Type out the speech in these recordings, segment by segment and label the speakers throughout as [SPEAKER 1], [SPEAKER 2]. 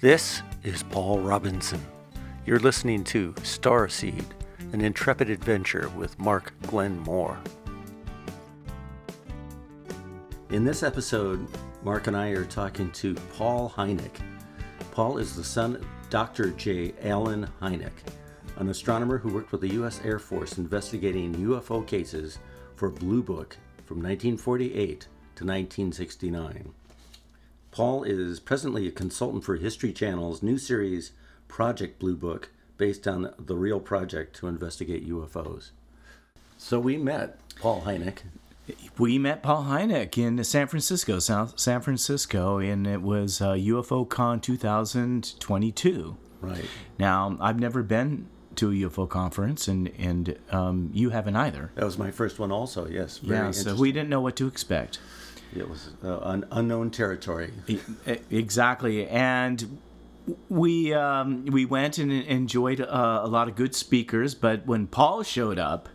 [SPEAKER 1] This is Paul Robinson. You're listening to Starseed, an intrepid adventure with Mark Glenn Moore. In this episode, Mark and I are talking to Paul Hynek. Paul is the son of Dr. J. Allen Hynek, an astronomer who worked with the U.S. Air Force investigating UFO cases for Blue Book from 1948 to 1969. Paul is presently a consultant for History Channel's new series, Project Blue Book, based on the real project to investigate UFOs. So we met Paul Hynek.
[SPEAKER 2] We met Paul Hynek in San Francisco, South San Francisco, and it was uh, UFO Con 2022.
[SPEAKER 1] Right.
[SPEAKER 2] Now, I've never been to a UFO conference, and and um, you haven't either.
[SPEAKER 1] That was my first one, also. Yes. Very
[SPEAKER 2] yeah. So we didn't know what to expect.
[SPEAKER 1] It was uh, un- unknown territory.
[SPEAKER 2] Exactly, and we um, we went and enjoyed uh, a lot of good speakers. But when Paul showed up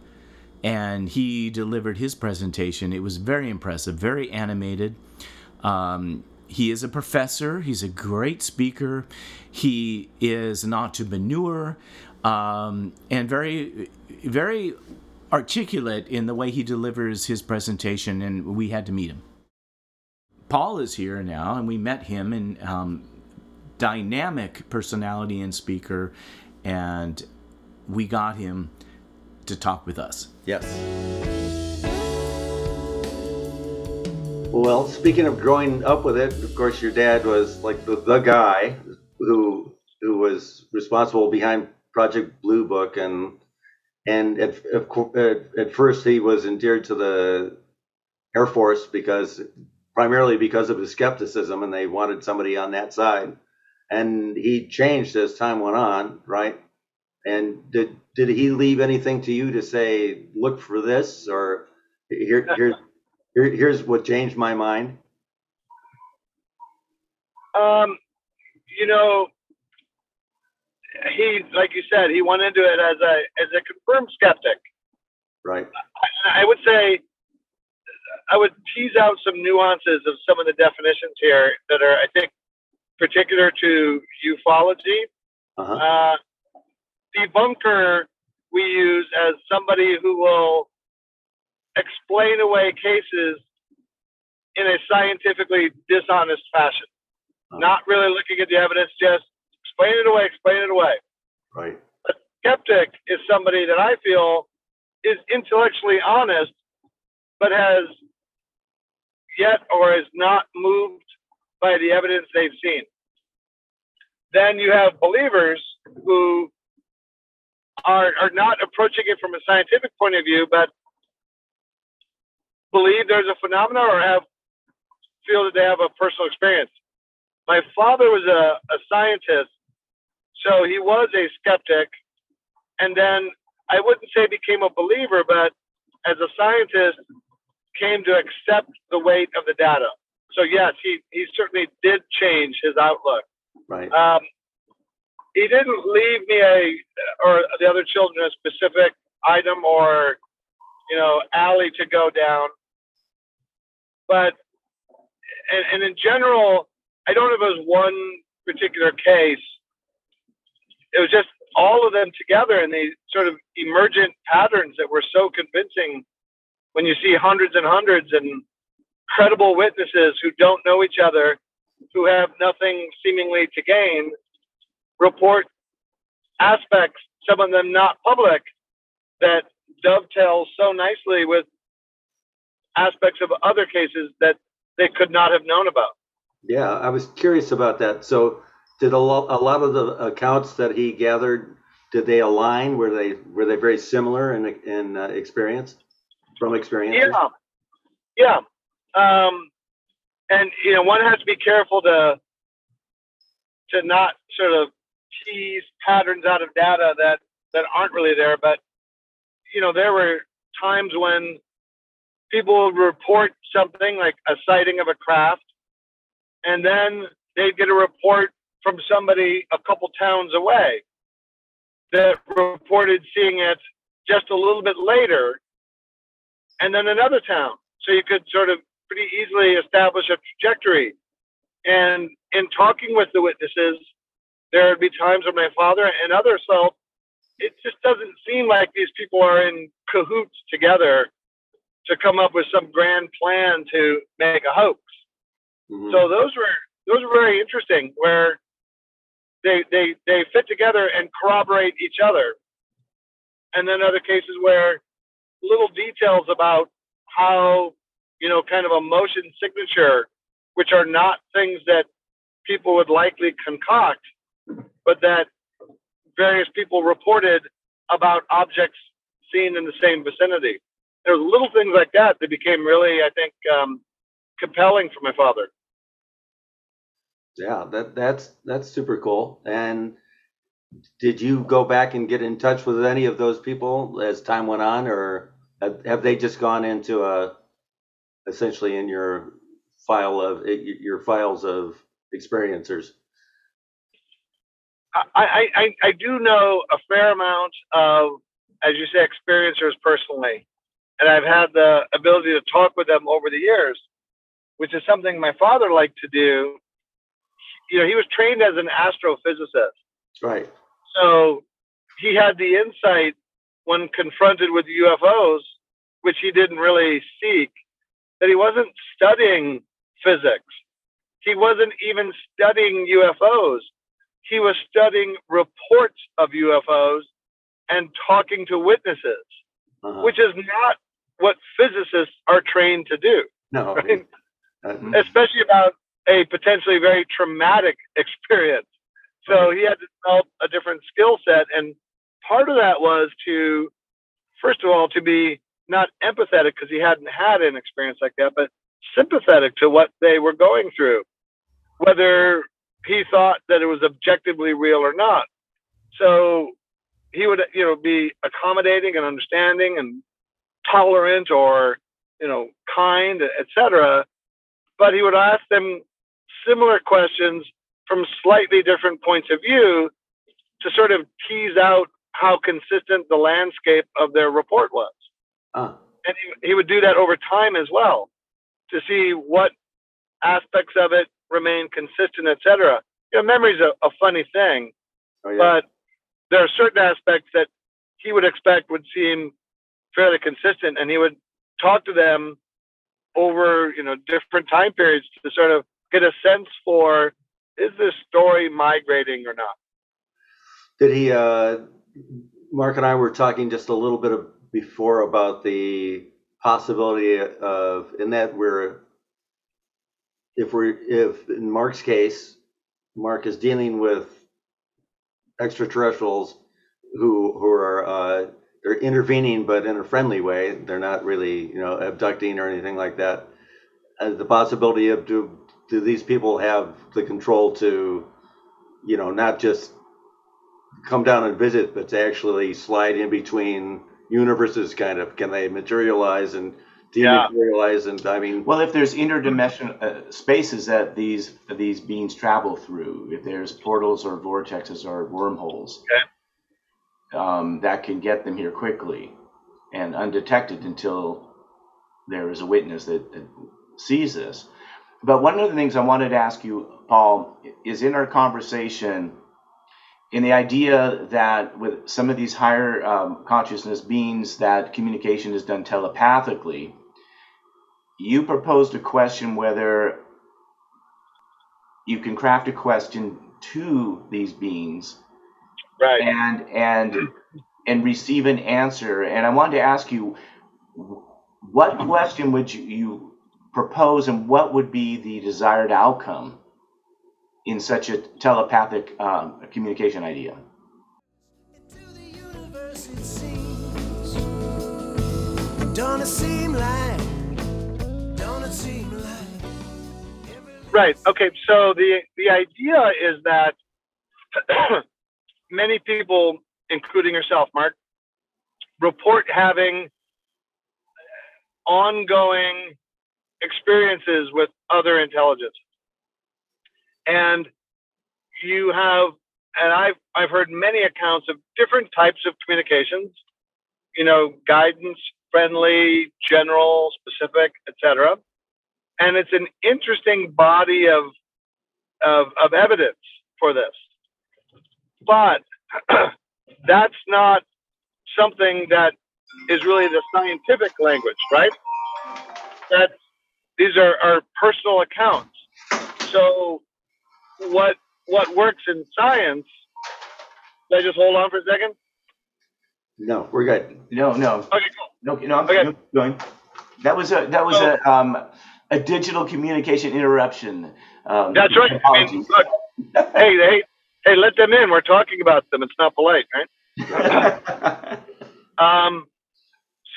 [SPEAKER 2] and he delivered his presentation, it was very impressive, very animated. Um, he is a professor. He's a great speaker. He is an entrepreneur, um, and very, very articulate in the way he delivers his presentation. And we had to meet him. Paul is here now, and we met him and um, dynamic personality and speaker, and we got him to talk with us.
[SPEAKER 1] Yes.
[SPEAKER 3] Well, speaking of growing up with it, of course, your dad was like the, the guy who who was responsible behind Project Blue Book, and and at, at, at first he was endeared to the Air Force because primarily because of his skepticism, and they wanted somebody on that side. And he changed as time went on, right? And did did he leave anything to you to say, look for this, or here here's here, here's what changed my mind?
[SPEAKER 4] Um, you know, he like you said, he went into it as a as a confirmed skeptic.
[SPEAKER 3] Right.
[SPEAKER 4] I, I would say I would tease out some nuances of some of the definitions here that are, I think, particular to ufology.
[SPEAKER 3] Uh-huh.
[SPEAKER 4] Uh, debunker we use as somebody who will explain away cases in a scientifically dishonest fashion,
[SPEAKER 3] uh-huh.
[SPEAKER 4] not really looking at the evidence, just explain it away, explain it away.
[SPEAKER 3] Right.
[SPEAKER 4] A skeptic is somebody that I feel is intellectually honest, but has yet or is not moved by the evidence they've seen. Then you have believers who are, are not approaching it from a scientific point of view, but believe there's a phenomenon or have feel that they have a personal experience. My father was a, a scientist, so he was a skeptic, and then I wouldn't say became a believer, but as a scientist, came to accept the weight of the data. So yes, he, he certainly did change his outlook.
[SPEAKER 3] Right.
[SPEAKER 4] Um, he didn't leave me a or the other children a specific item or you know alley to go down. But and, and in general, I don't know if it was one particular case. It was just all of them together and these sort of emergent patterns that were so convincing when you see hundreds and hundreds and credible witnesses who don't know each other, who have nothing seemingly to gain, report aspects, some of them not public, that dovetail so nicely with aspects of other cases that they could not have known about.
[SPEAKER 3] Yeah, I was curious about that. So, did a, lo- a lot of the accounts that he gathered did they align? Were they were they very similar in in uh, experience? From experience?
[SPEAKER 4] Yeah, yeah. Um, and you know, one has to be careful to to not sort of tease patterns out of data that that aren't really there. But you know, there were times when people would report something like a sighting of a craft, and then they'd get a report from somebody a couple towns away that reported seeing it just a little bit later and then another town. So you could sort of pretty easily establish a trajectory. And in talking with the witnesses, there would be times when my father and others felt it just doesn't seem like these people are in cahoots together to come up with some grand plan to make a hoax. Mm-hmm. So those were those were very interesting where they they they fit together and corroborate each other. And then other cases where little details about how you know kind of a motion signature, which are not things that people would likely concoct, but that various people reported about objects seen in the same vicinity. There was little things like that that became really, I think, um, compelling for my father.
[SPEAKER 3] Yeah, that that's that's super cool. And did you go back and get in touch with any of those people as time went on, or have, have they just gone into a essentially in your file of your files of experiencers?
[SPEAKER 4] I, I, I do know a fair amount of, as you say, experiencers personally, and I've had the ability to talk with them over the years, which is something my father liked to do. You know, he was trained as an astrophysicist.
[SPEAKER 3] Right.
[SPEAKER 4] So he had the insight when confronted with UFOs, which he didn't really seek, that he wasn't studying physics. He wasn't even studying UFOs he was studying reports of UFOs and talking to witnesses, uh-huh. which is not what physicists are trained to do.
[SPEAKER 3] No. Right?
[SPEAKER 4] Uh-huh. Especially about a potentially very traumatic experience. So he had to develop a different skill set. And part of that was to, first of all, to be not empathetic because he hadn't had an experience like that, but sympathetic to what they were going through. Whether he thought that it was objectively real or not. So he would, you know, be accommodating and understanding and tolerant or, you know, kind, etc. But he would ask them similar questions from slightly different points of view to sort of tease out how consistent the landscape of their report was. Uh. And he, he would do that over time as well to see what aspects of it remain consistent, etc. You know, memory's a, a funny thing, oh, yeah. but there are certain aspects that he would expect would seem fairly consistent, and he would talk to them over you know different time periods to sort of get a sense for is this story migrating or not.
[SPEAKER 3] Did he? Uh, Mark and I were talking just a little bit of, before about the possibility of in that we're if we're if in Mark's case, Mark is dealing with extraterrestrials who who are uh, they're intervening, but in a friendly way. They're not really you know abducting or anything like that. Uh, the possibility of do do these people have the control to you know not just come down and visit, but to actually slide in between universes, kind of? Can they materialize and dematerialize and I mean
[SPEAKER 2] well if there's interdimensional uh, spaces that these these beings travel through if there's portals or vortexes or wormholes okay. um, that can get them here quickly and undetected until there is a witness that, that sees this but one of the things I wanted to ask you Paul is in our conversation in the idea that with some of these higher um, consciousness beings that communication is done telepathically you proposed a question whether you can craft a question to these beings
[SPEAKER 4] right.
[SPEAKER 2] and and and receive an answer. And i wanted to ask you what question would you, you propose and what would be the desired outcome in such a telepathic um, communication idea don't it seem like
[SPEAKER 4] Right. Okay. So the the idea is that many people, including yourself, Mark, report having ongoing experiences with other intelligence, and you have, and I've I've heard many accounts of different types of communications. You know, guidance, friendly, general, specific, etc and it's an interesting body of, of, of evidence for this. but that's not something that is really the scientific language, right? That these are, are personal accounts. So what what works in science? Can I just hold on for a second?
[SPEAKER 3] No, we're good.
[SPEAKER 2] No, no,
[SPEAKER 4] Okay, cool.
[SPEAKER 2] no, no. I'm
[SPEAKER 4] Okay.
[SPEAKER 2] no, going. That was a that was
[SPEAKER 4] So-
[SPEAKER 2] a um a digital communication interruption. Um,
[SPEAKER 4] That's right. I mean, look, hey, hey, hey, let them in. We're talking about them. It's not polite, right? Um,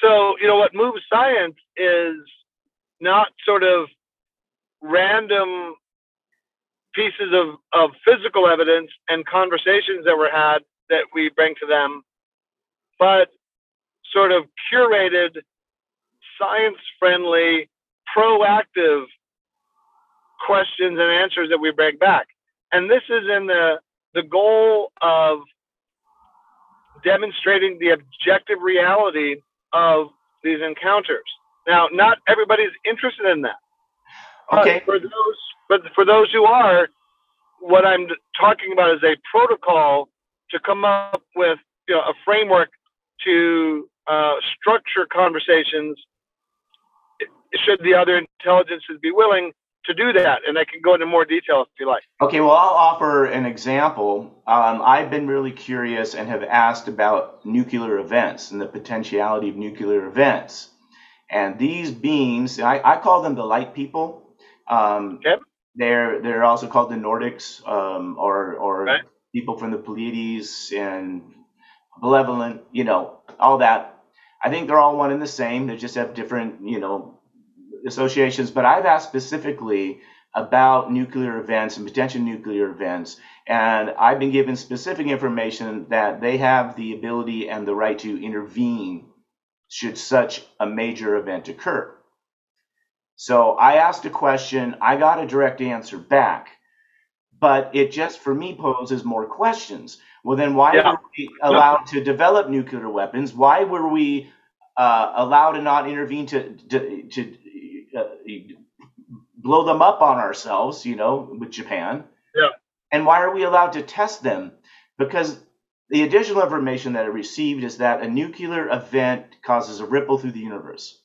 [SPEAKER 4] so, you know, what moves science is not sort of random pieces of, of physical evidence and conversations that were had that we bring to them, but sort of curated, science friendly, proactive questions and answers that we bring back. And this is in the, the goal of demonstrating the objective reality of these encounters. Now, not everybody's interested in that. But
[SPEAKER 2] Okay.
[SPEAKER 4] For those, but for those who are, what I'm talking about is a protocol to come up with, you know, a framework to uh, structure conversations. Should the other intelligences be willing to do that, and I can go into more detail if you like.
[SPEAKER 2] Okay, well, I'll offer an example. Um, I've been really curious and have asked about nuclear events and the potentiality of nuclear events. And these beings, I, I call them the light people. Um,
[SPEAKER 4] Okay.
[SPEAKER 2] They're they're also called the Nordics, um, or or
[SPEAKER 4] Right.
[SPEAKER 2] people from the Pleiades and Malevolent, you know, all that. I think they're all one and the same. They just have different, you know, associations. But I've asked specifically about nuclear events and potential nuclear events. And I've been given specific information that they have the ability and the right to intervene should such a major event occur. So I asked a question, I got a direct answer back, but it just for me poses more questions. Well, then why
[SPEAKER 4] Yeah.
[SPEAKER 2] were we allowed to develop nuclear weapons? Why were we uh, allowed to not intervene to to, to uh, blow them up on ourselves? You know, with Japan.
[SPEAKER 4] Yeah.
[SPEAKER 2] And why are we allowed to test them? Because the additional information that I received is that a nuclear event causes a ripple through the universe.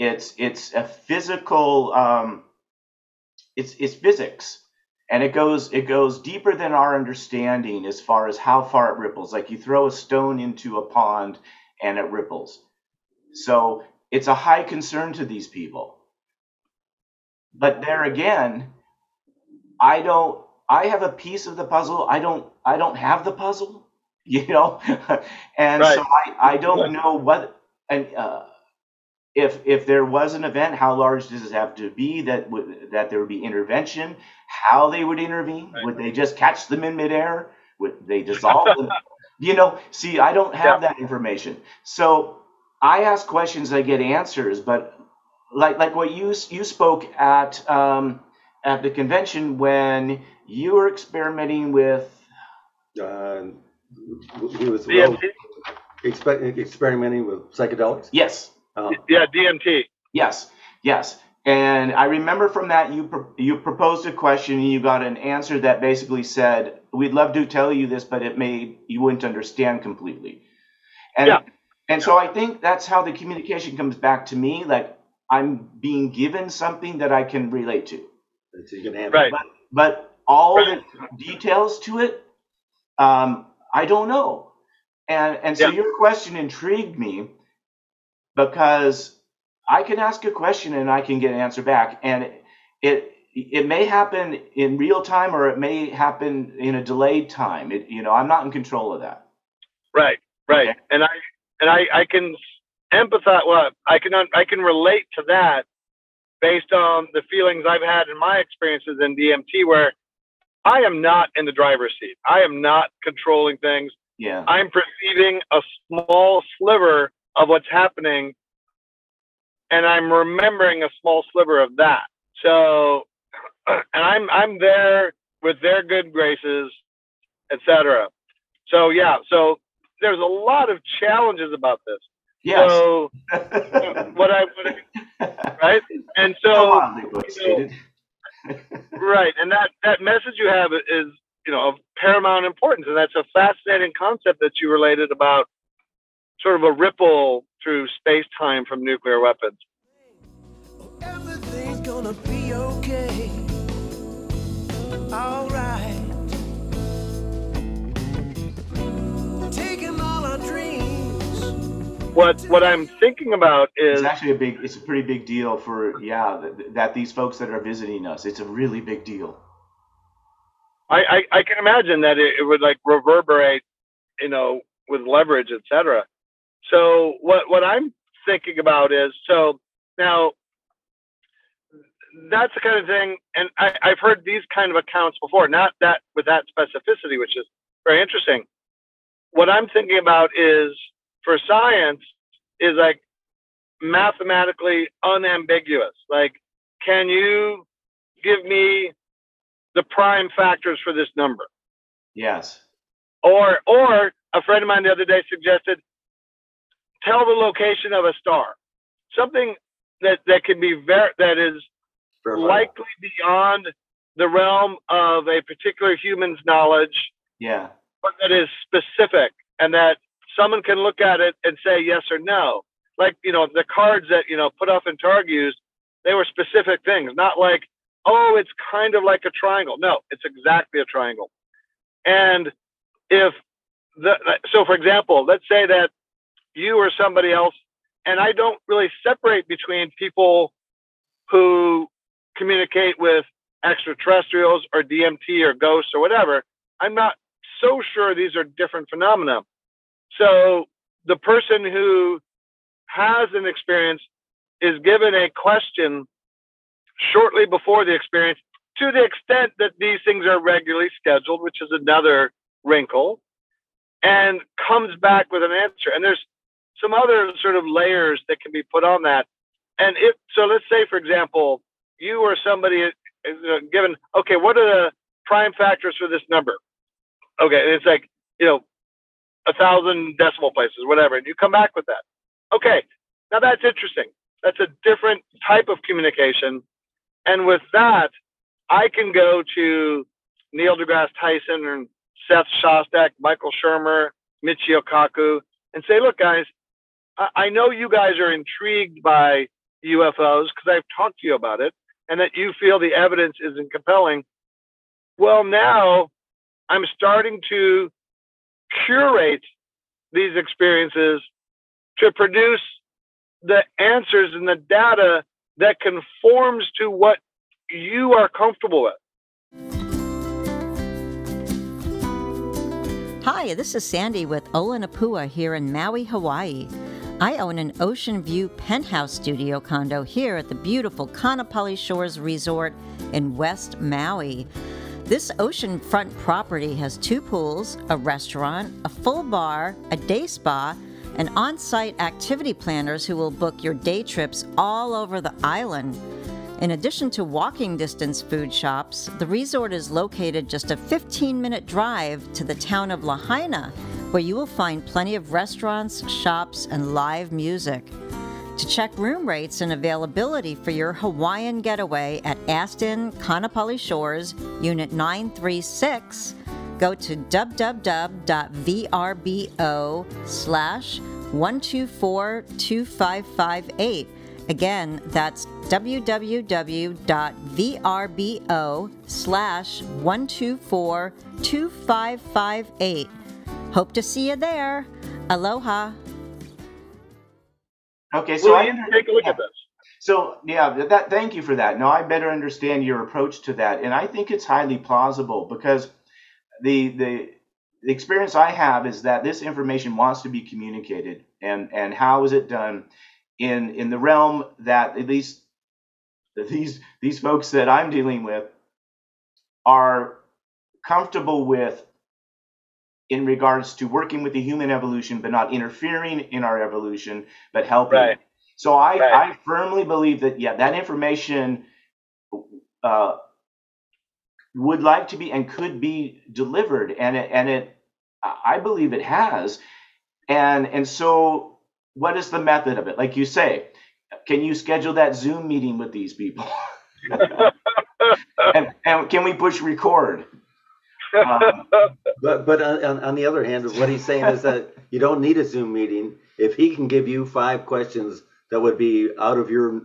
[SPEAKER 2] It's it's a physical um, it's it's physics, and it goes it goes deeper than our understanding as far as how far it ripples. Like you throw a stone into a pond and it ripples. So it's a high concern to these people. But there again, I don't I have a piece of the puzzle. I don't I don't have the puzzle, you know? and so I, I don't know what and uh if if there was an event, how large does it have to be that would that there would be intervention? How they would intervene?
[SPEAKER 4] Right.
[SPEAKER 2] Would they just catch them in midair? Would they dissolve them? You know, see, I don't have that information. So I ask questions, I get answers, but like like what you you spoke at um, at the convention when you were experimenting with
[SPEAKER 3] Uh, he was well,
[SPEAKER 4] DMT?
[SPEAKER 3] expe- experimenting with psychedelics.
[SPEAKER 2] yes
[SPEAKER 3] Um,
[SPEAKER 4] Yeah, DMT.
[SPEAKER 2] Yes, yes. And I remember from that you pro- you proposed a question and you got an answer that basically said, "We'd love to tell you this, but it may you wouldn't understand completely." And
[SPEAKER 4] Yeah.
[SPEAKER 2] and so I think that's how the communication comes back to me. Like I'm being given something that I can relate to,
[SPEAKER 3] so you can handle
[SPEAKER 4] Right.
[SPEAKER 2] but but all the details to it, um, I don't know. And and so
[SPEAKER 4] Yeah.
[SPEAKER 2] your question intrigued me because I can ask a question and I can get an answer back, and it it, it may happen in real time or it may happen in a delayed time. It, you know, I'm not in control of that.
[SPEAKER 4] Right, right.
[SPEAKER 2] Okay.
[SPEAKER 4] And I and I, I can empathize. Well, I can I can relate to that based on the feelings I've had in my experiences in DMT, where I am not in the driver's seat. I am not controlling things.
[SPEAKER 2] Yeah.
[SPEAKER 4] I'm perceiving a small sliver of what's happening, and I'm remembering a small sliver of that. So, and I'm I'm there with their good graces, etc. So yeah, so there's a lot of challenges about this.
[SPEAKER 2] Yes.
[SPEAKER 4] So what I, I right, and so
[SPEAKER 2] on, Liquid
[SPEAKER 4] right, and that that message you have is you know of paramount importance. And that's a fascinating concept that you related about sort of a ripple through space time from nuclear weapons. Everything's gonna be okay. All right. Taking all our dreams. What what I'm thinking about is
[SPEAKER 2] it's actually a big it's a pretty big deal for yeah that, that these folks that are visiting us. It's a really big deal.
[SPEAKER 4] I, I, I can imagine that it, it, would like reverberate, you know, with leverage, etc. So what what I'm thinking about is so now that's the kind of thing, and I, I've heard these kind of accounts before, not that with that specificity, which is very interesting. What I'm thinking about is for science is like mathematically unambiguous. Like, can you give me the prime factors for this number?
[SPEAKER 2] Yes.
[SPEAKER 4] Or or a friend of mine the other day suggested tell the location of a star. Something that that can be very that is likely beyond the realm of a particular human's knowledge.
[SPEAKER 2] Yeah.
[SPEAKER 4] But that is specific and that someone can look at it and say yes or no. Like, you know, the cards that, you know, Puthoff and Targ used, they were specific things, not like, oh, it's kind of like a triangle. No, it's exactly a triangle. And if the, so for example, let's say that you or somebody else, and I don't really separate between people who communicate with extraterrestrials or DMT or ghosts or whatever. I'm not so sure these are different phenomena. So the person who has an experience is given a question shortly before the experience to the extent that these things are regularly scheduled, which is another wrinkle, and comes back with an answer. And there's some other sort of layers that can be put on that. And if so, let's say, for example, you or somebody is uh, given, okay, what are the prime factors for this number? Okay, it's like, you know, a thousand decimal places, whatever, and you come back with that. Okay, now that's interesting. That's a different type of communication. And with that, I can go to Neil deGrasse Tyson and Seth Shostak, Michael Shermer, Michio Kaku, and say, look, guys, I know you guys are intrigued by UFOs because I've talked to you about it and that you feel the evidence isn't compelling. Well, now I'm starting to curate these experiences to produce the answers and the data that conforms to what you are comfortable with.
[SPEAKER 5] Hi, this is Sandy with Olanapua here in Maui, Hawaii. I own an ocean view penthouse studio condo here at the beautiful Kaanapali Shores Resort in West Maui. This oceanfront property has two pools, a restaurant, a full bar, a day spa, and on site activity planners who will book your day trips all over the island. In addition to walking distance food shops, the resort is located just a 15 minute drive to the town of Lahaina where you will find plenty of restaurants, shops, and live music. To check room rates and availability for your Hawaiian getaway at Aston Kaanapali Shores, Unit 936, go to www.vrbo slash 1242558. Again, that's www.vrbo slash 1242558. Hope to see you there. Aloha.
[SPEAKER 2] Okay, so I
[SPEAKER 4] take a look yeah. at this.
[SPEAKER 2] So yeah, that thank you for that. Now I better understand your approach to that, and I think it's highly plausible because the the the experience I have is that this information wants to be communicated, and and how is it done in in the realm that at least these these folks that I'm dealing with are comfortable with in regards to working with the human evolution, but not interfering in our evolution, but helping. Right. So I, right. I firmly believe that yeah, that information uh, would like to be and could be delivered, and it, and it, I believe it has, and and so what is the method of it? Like you say, can you schedule that Zoom meeting with these people? and, and can we push record?
[SPEAKER 3] Um, but but on, on the other hand, what he's saying is that you don't need a Zoom meeting if he can give you five questions that would be out of your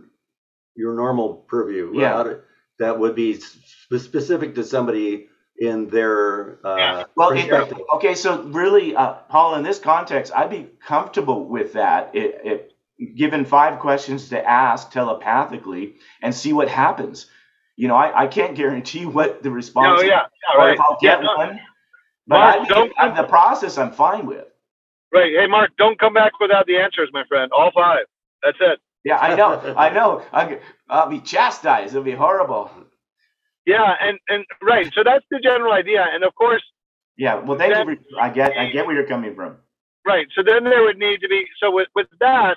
[SPEAKER 3] your normal purview.
[SPEAKER 2] Yeah.
[SPEAKER 3] of, that would be sp- specific to somebody in their uh,
[SPEAKER 4] Yeah.
[SPEAKER 2] Well, it, okay, so really, uh, Paul, in this context, I'd be comfortable with that. It, it, given five questions to ask telepathically and see what happens. You know, I, I can't guarantee what the response
[SPEAKER 4] No,
[SPEAKER 2] is
[SPEAKER 4] yeah, yeah, right.
[SPEAKER 2] if I'll get
[SPEAKER 4] Yeah, no.
[SPEAKER 2] one. But
[SPEAKER 4] Mark,
[SPEAKER 2] I the process I'm fine with.
[SPEAKER 4] Right. Hey, Mark, don't come back without the answers, my friend. All five. That's it.
[SPEAKER 2] Yeah, I know, I know. I, I'll be chastised. It'll be horrible.
[SPEAKER 4] Yeah, and and right. So that's the general idea. And of course,
[SPEAKER 2] Yeah, well, thank you. For, I get, I get where you're coming from.
[SPEAKER 4] right. So then there would need to be. So with with that,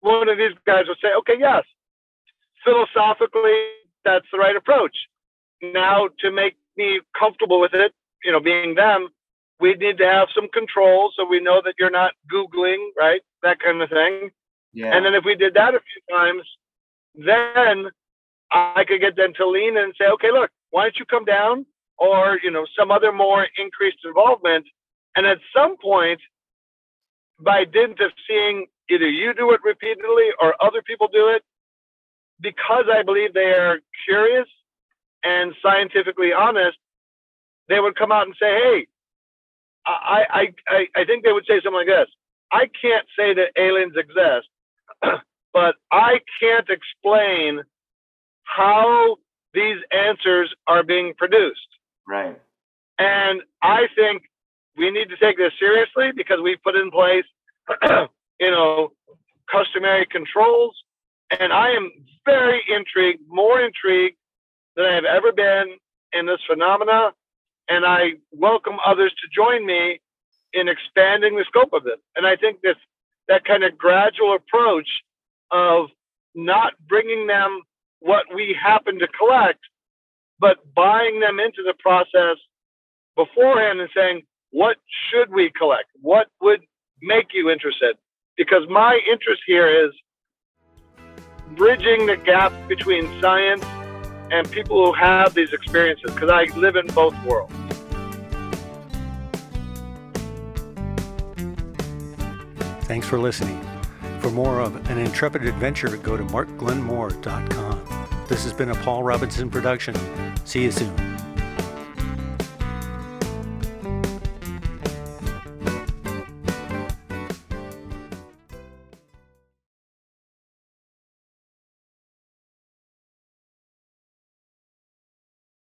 [SPEAKER 4] one of these guys would say, okay, yes, philosophically, that's the right approach. Now, to make me comfortable with it, you know, being them, we need to have some control so we know that you're not Googling, right? That kind of thing.
[SPEAKER 2] Yeah.
[SPEAKER 4] And then if we did that a few times, then I could get them to lean and say, okay, look, why don't you come down? Or, you know, some other more increased involvement. And at some point, by dint of seeing either you do it repeatedly or other people do it, because I believe they are curious and scientifically honest, they would come out and say, hey, I, I, I, I think they would say something like this. I can't say that aliens exist, but I can't explain how these answers are being produced.
[SPEAKER 2] right.
[SPEAKER 4] And I think we need to take this seriously because we put in place, you know, customary controls. And I am very intrigued, more intrigued than I have ever been in this phenomena. And I welcome others to join me in expanding the scope of it. And I think this that kind of gradual approach of not bringing them what we happen to collect, but buying them into the process beforehand and saying, what should we collect? What would make you interested? Because my interest here is bridging the gap between science and people who have these experiences, because I live in both worlds.
[SPEAKER 6] Thanks for listening. For more of An Intrepid Adventure, go to markglenmore.com. This has been a Paul Robinson production. See you soon.